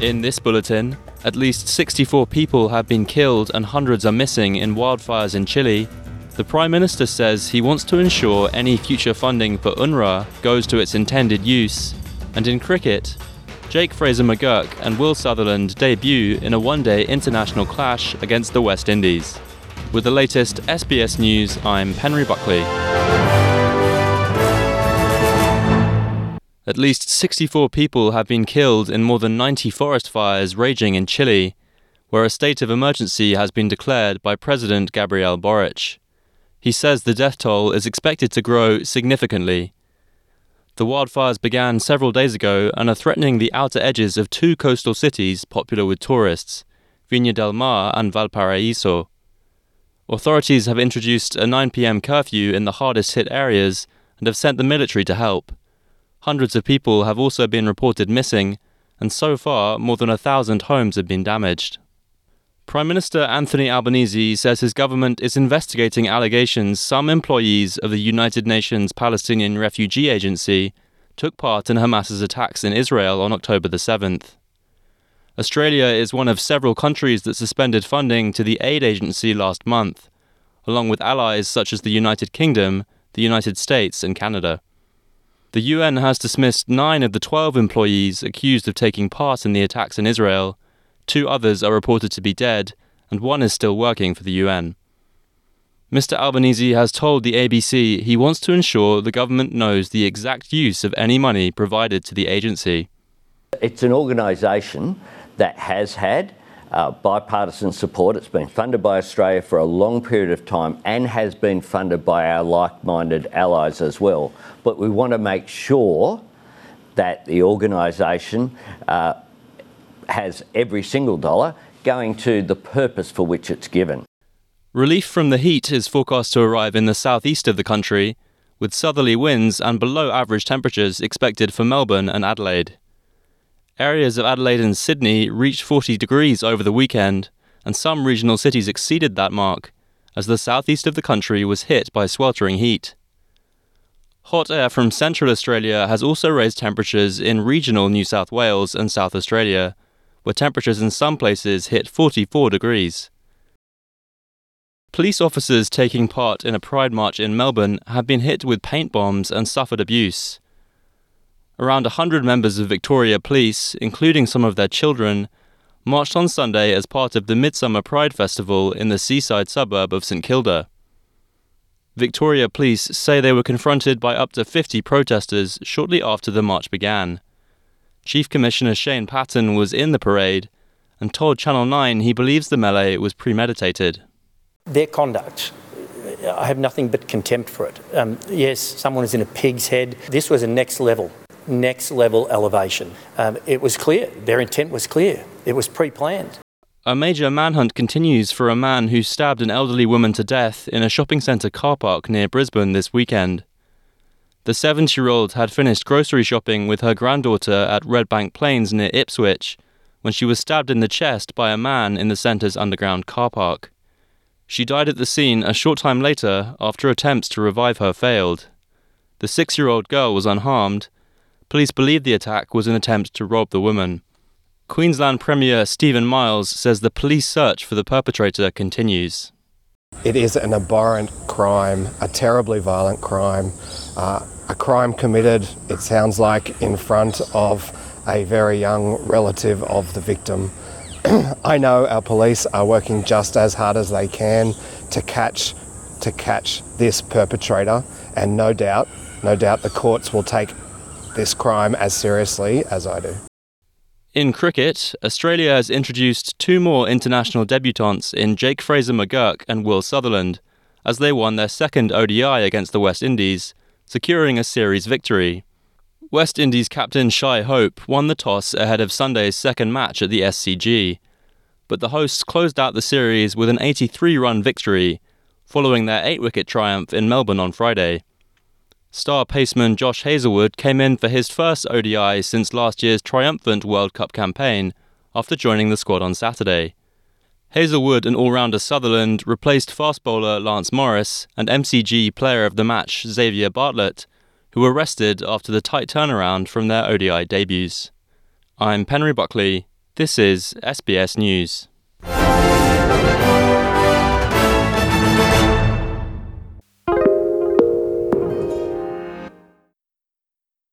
In this bulletin, at least 64 people have been killed and hundreds are missing in wildfires in Chile. The Prime Minister says he wants to ensure any future funding for UNRWA goes to its intended use. And in cricket, Jake Fraser McGurk and Will Sutherland debut in a one day international clash against the West Indies. With the latest SBS News, I'm Penry Buckley. At least 64 people have been killed in more than 90 forest fires raging in Chile, where a state of emergency has been declared by President Gabriel Boric. He says the death toll is expected to grow significantly. The wildfires began several days ago and are threatening the outer edges of two coastal cities popular with tourists, Viña del Mar and Valparaiso. Authorities have introduced a 9 pm curfew in the hardest hit areas and have sent the military to help. Hundreds of people have also been reported missing, and so far, more than a thousand homes have been damaged. Prime Minister Anthony Albanese says his government is investigating allegations some employees of the United Nations Palestinian Refugee Agency took part in Hamas's attacks in Israel on October the 7th. Australia is one of several countries that suspended funding to the aid agency last month, along with allies such as the United Kingdom, the United States, and Canada. The UN has dismissed nine of the 12 employees accused of taking part in the attacks in Israel. Two others are reported to be dead, and one is still working for the UN. Mr. Albanese has told the ABC he wants to ensure the government knows the exact use of any money provided to the agency. It's an organisation that has had uh, bipartisan support. It's been funded by Australia for a long period of time and has been funded by our like minded allies as well. But we want to make sure that the organisation uh, has every single dollar going to the purpose for which it's given. Relief from the heat is forecast to arrive in the southeast of the country, with southerly winds and below average temperatures expected for Melbourne and Adelaide. Areas of Adelaide and Sydney reached 40 degrees over the weekend, and some regional cities exceeded that mark, as the southeast of the country was hit by sweltering heat. Hot air from Central Australia has also raised temperatures in regional New South Wales and South Australia, where temperatures in some places hit 44 degrees. Police officers taking part in a pride march in Melbourne have been hit with paint bombs and suffered abuse. Around 100 members of Victoria Police, including some of their children, marched on Sunday as part of the Midsummer Pride Festival in the seaside suburb of St Kilda. Victoria Police say they were confronted by up to 50 protesters shortly after the march began. Chief Commissioner Shane Patton was in the parade and told Channel 9 he believes the melee was premeditated. Their conduct I have nothing but contempt for it. Um, yes, someone is in a pig's head. This was a next level next level elevation. Um, it was clear, their intent was clear, it was pre planned. A major manhunt continues for a man who stabbed an elderly woman to death in a shopping centre car park near Brisbane this weekend. The 70 year old had finished grocery shopping with her granddaughter at Redbank Plains near Ipswich when she was stabbed in the chest by a man in the centre's underground car park. She died at the scene a short time later after attempts to revive her failed. The six year old girl was unharmed, Police believe the attack was an attempt to rob the woman. Queensland Premier Stephen Miles says the police search for the perpetrator continues. It is an abhorrent crime, a terribly violent crime, uh, a crime committed, it sounds like, in front of a very young relative of the victim. I know our police are working just as hard as they can to catch to catch this perpetrator and no doubt, no doubt the courts will take this crime as seriously as I do. In cricket, Australia has introduced two more international debutants in Jake Fraser McGurk and Will Sutherland, as they won their second ODI against the West Indies, securing a series victory. West Indies captain Shai Hope won the toss ahead of Sunday's second match at the SCG, but the hosts closed out the series with an 83 run victory, following their eight wicket triumph in Melbourne on Friday. Star paceman Josh Hazlewood came in for his first ODI since last year's triumphant World Cup campaign after joining the squad on Saturday. Hazlewood and all-rounder Sutherland replaced fast bowler Lance Morris and MCG player of the match Xavier Bartlett, who were rested after the tight turnaround from their ODI debuts. I'm Penry Buckley. This is SBS News.